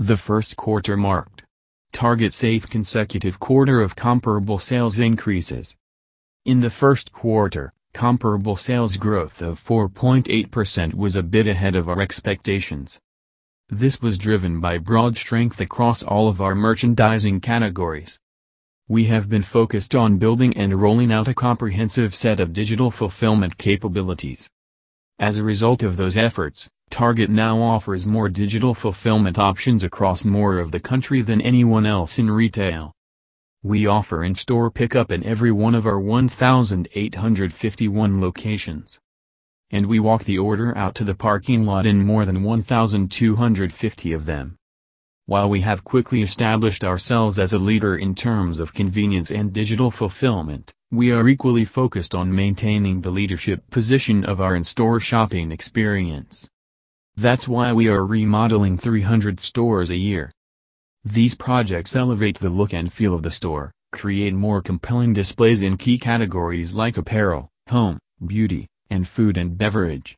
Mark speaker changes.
Speaker 1: The first quarter marked Target's eighth consecutive quarter of comparable sales increases. In the first quarter, comparable sales growth of 4.8% was a bit ahead of our expectations. This was driven by broad strength across all of our merchandising categories. We have been focused on building and rolling out a comprehensive set of digital fulfillment capabilities. As a result of those efforts, Target now offers more digital fulfillment options across more of the country than anyone else in retail. We offer in-store pickup in every one of our 1,851 locations. And we walk the order out to the parking lot in more than 1,250 of them. While we have quickly established ourselves as a leader in terms of convenience and digital fulfillment, we are equally focused on maintaining the leadership position of our in-store shopping experience. That's why we are remodeling 300 stores a year. These projects elevate the look and feel of the store, create more compelling displays in key categories like apparel, home, beauty, and food and beverage,